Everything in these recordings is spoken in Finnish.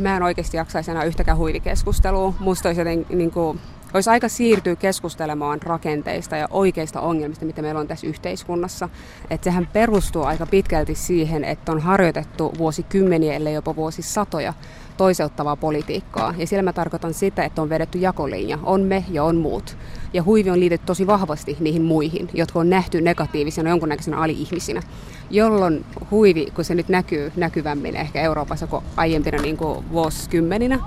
mä en oikeasti jaksaisi enää yhtäkään huivikeskustelua. Musta olisi joten niin kuin, olisi aika siirtyä keskustelemaan rakenteista ja oikeista ongelmista, mitä meillä on tässä yhteiskunnassa. Että sehän perustuu aika pitkälti siihen, että on harjoitettu vuosikymmeniä, ellei jopa vuosisatoja toiseuttavaa politiikkaa. Ja siellä mä tarkoitan sitä, että on vedetty jakolinja. On me ja on muut. Ja huivi on liitetty tosi vahvasti niihin muihin, jotka on nähty negatiivisena jonkunnäköisenä ali-ihmisinä. Jolloin huivi, kun se nyt näkyy näkyvämmin ehkä Euroopassa kuin aiempina niin kuin vuosikymmeninä,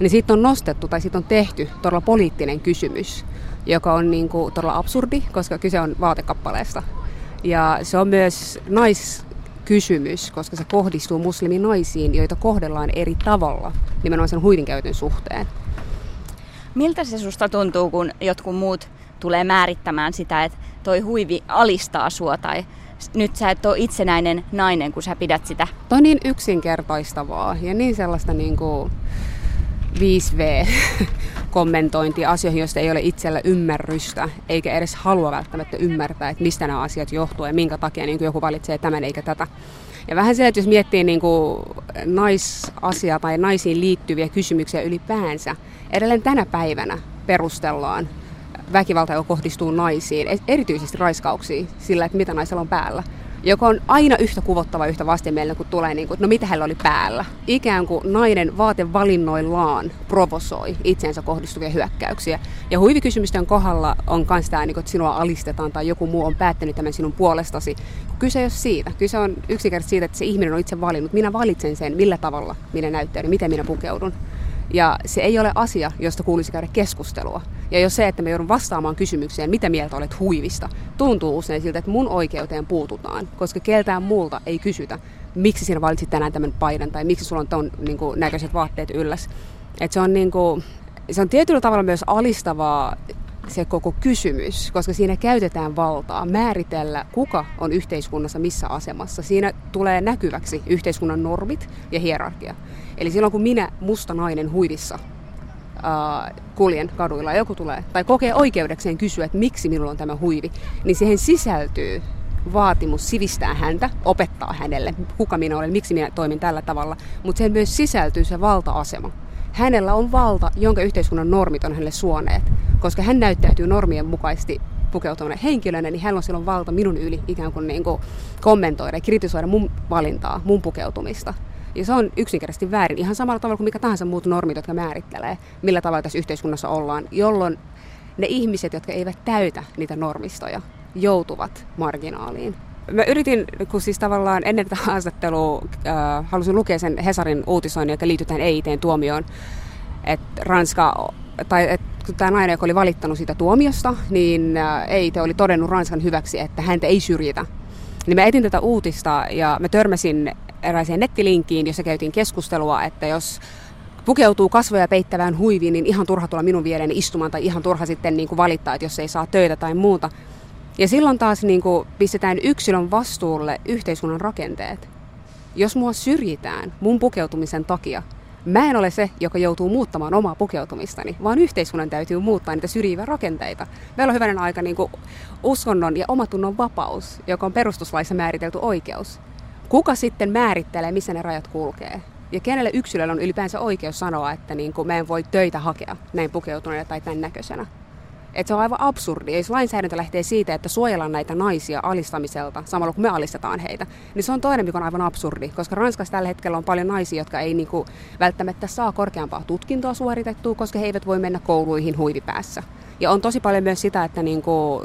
niin siitä on nostettu tai siitä on tehty todella poliittinen kysymys, joka on niin kuin todella absurdi, koska kyse on vaatekappaleesta. Ja se on myös naiskysymys, koska se kohdistuu musliminaisiin, joita kohdellaan eri tavalla nimenomaan sen huivinkäytön suhteen. Miltä se susta tuntuu, kun jotkut muut tulee määrittämään sitä, että toi huivi alistaa sua tai nyt sä et ole itsenäinen nainen, kun sä pidät sitä? Toi on niin yksinkertaistavaa ja niin sellaista niin kuin 5V kommentointi asioihin, joista ei ole itsellä ymmärrystä, eikä edes halua välttämättä ymmärtää, että mistä nämä asiat johtuu ja minkä takia niin joku valitsee tämän eikä tätä. Ja vähän se, että jos miettii niin kuin naisasia tai naisiin liittyviä kysymyksiä ylipäänsä, edelleen tänä päivänä perustellaan väkivalta, joka kohdistuu naisiin, erityisesti raiskauksiin, sillä, että mitä naisella on päällä joka on aina yhtä kuvottava, yhtä vastenmielinen, kun tulee, niin kuin, no mitä hänellä oli päällä. Ikään kuin nainen vaatevalinnoillaan provosoi itseensä kohdistuvia hyökkäyksiä. Ja huivikysymysten kohdalla on myös tämä, niin kuin, että sinua alistetaan tai joku muu on päättänyt tämän sinun puolestasi. Kyse ei ole siitä. Kyse on yksinkertaisesti siitä, että se ihminen on itse valinnut. Minä valitsen sen, millä tavalla minä näyttäydyn, miten minä pukeudun. Ja se ei ole asia, josta kuulisi käydä keskustelua. Ja jos se, että me joudun vastaamaan kysymykseen, mitä mieltä olet huivista, tuntuu usein siltä, että mun oikeuteen puututaan, koska keltään muulta ei kysytä, miksi sinä valitsit tänään tämän paidan tai miksi sulla on ton niin kuin, näköiset vaatteet ylläs. Et se, on, niin kuin, se on tietyllä tavalla myös alistavaa se koko kysymys, koska siinä käytetään valtaa määritellä, kuka on yhteiskunnassa missä asemassa. Siinä tulee näkyväksi yhteiskunnan normit ja hierarkia. Eli silloin kun minä, musta nainen huivissa, kuljen kaduilla joku tulee, tai kokee oikeudekseen kysyä, että miksi minulla on tämä huivi, niin siihen sisältyy vaatimus sivistää häntä, opettaa hänelle, kuka minä olen, miksi minä toimin tällä tavalla, mutta siihen myös sisältyy se valta-asema. Hänellä on valta, jonka yhteiskunnan normit on hänelle suoneet, koska hän näyttäytyy normien mukaisesti pukeutuminen henkilönä, niin hän on silloin valta minun yli ikään kuin, niin kuin kommentoida ja kritisoida mun valintaa, mun pukeutumista. Ja se on yksinkertaisesti väärin, ihan samalla tavalla kuin mikä tahansa muut normit, jotka määrittelee, millä tavalla tässä yhteiskunnassa ollaan, jolloin ne ihmiset, jotka eivät täytä niitä normistoja, joutuvat marginaaliin. Mä yritin, kun siis tavallaan ennen tätä haastattelua äh, halusin lukea sen Hesarin uutisoinnin, joka liittyy tähän EITn tuomioon, että Ranska, tai että tämä nainen, joka oli valittanut siitä tuomiosta, niin äh, EIT oli todennut Ranskan hyväksi, että häntä ei syrjitä. Niin mä etin tätä uutista ja mä törmäsin erääseen nettilinkkiin, jossa käytiin keskustelua, että jos pukeutuu kasvoja peittävään huiviin, niin ihan turha tulla minun viereeni istumaan tai ihan turha sitten niin kuin valittaa, että jos ei saa töitä tai muuta. Ja silloin taas niin kuin pistetään yksilön vastuulle yhteiskunnan rakenteet. Jos mua syrjitään mun pukeutumisen takia, mä en ole se, joka joutuu muuttamaan omaa pukeutumistani, vaan yhteiskunnan täytyy muuttaa niitä syrjiviä rakenteita. Meillä on hyvänen aika niin kuin uskonnon ja omatunnon vapaus, joka on perustuslaissa määritelty oikeus kuka sitten määrittelee, missä ne rajat kulkee? Ja kenelle yksilöllä on ylipäänsä oikeus sanoa, että niin kuin, mä en voi töitä hakea näin pukeutuneena tai tämän näköisenä. Että se on aivan absurdi. Jos lainsäädäntö lähtee siitä, että suojellaan näitä naisia alistamiselta samalla kun me alistetaan heitä, niin se on toinen, mikä on aivan absurdi. Koska Ranskassa tällä hetkellä on paljon naisia, jotka ei niinku välttämättä saa korkeampaa tutkintoa suoritettua, koska he eivät voi mennä kouluihin huivipäässä. Ja on tosi paljon myös sitä, että niinku,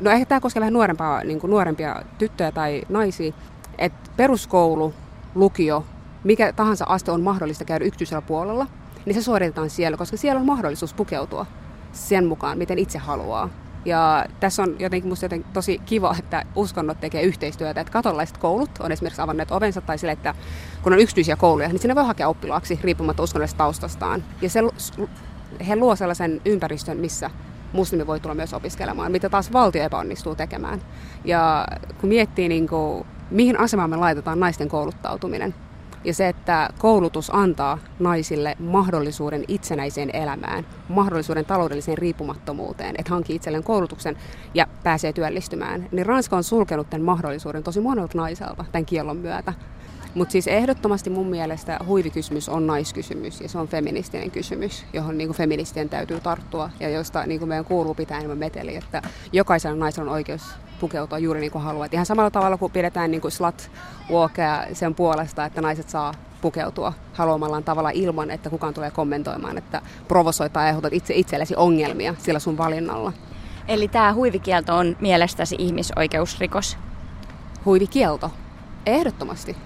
no ehkä tämä koskee vähän nuorempaa, niinku nuorempia tyttöjä tai naisia, että peruskoulu, lukio, mikä tahansa aste on mahdollista käydä yksityisellä puolella, niin se suoritetaan siellä, koska siellä on mahdollisuus pukeutua sen mukaan, miten itse haluaa. Ja tässä on jotenkin musta jotenkin tosi kiva, että uskonnot tekee yhteistyötä, että katolaiset koulut on esimerkiksi avanneet ovensa tai sille, että kun on yksityisiä kouluja, niin sinne voi hakea oppilaaksi riippumatta uskonnollisesta taustastaan. Ja se, he luo sellaisen ympäristön, missä muslimi voi tulla myös opiskelemaan, mitä taas valtio epäonnistuu tekemään. Ja kun miettii niin kuin mihin asemaan me laitetaan naisten kouluttautuminen. Ja se, että koulutus antaa naisille mahdollisuuden itsenäiseen elämään, mahdollisuuden taloudelliseen riippumattomuuteen, että hankkii itselleen koulutuksen ja pääsee työllistymään, niin Ranska on sulkenut tämän mahdollisuuden tosi monelta naiselta tämän kiellon myötä. Mutta siis ehdottomasti mun mielestä huivikysymys on naiskysymys ja se on feministinen kysymys, johon niin kuin feministien täytyy tarttua ja josta niin kuin meidän kuuluu pitää enemmän meteli, että jokaisella naisella on oikeus pukeutua juuri niin kuin haluat. Ihan samalla tavalla kuin pidetään niin kuin slut walkia sen puolesta, että naiset saa pukeutua haluamallaan tavalla ilman, että kukaan tulee kommentoimaan, että provosoit tai aiheutat itse itsellesi ongelmia sillä sun valinnalla. Eli tämä huivikielto on mielestäsi ihmisoikeusrikos? Huivikielto? Ehdottomasti.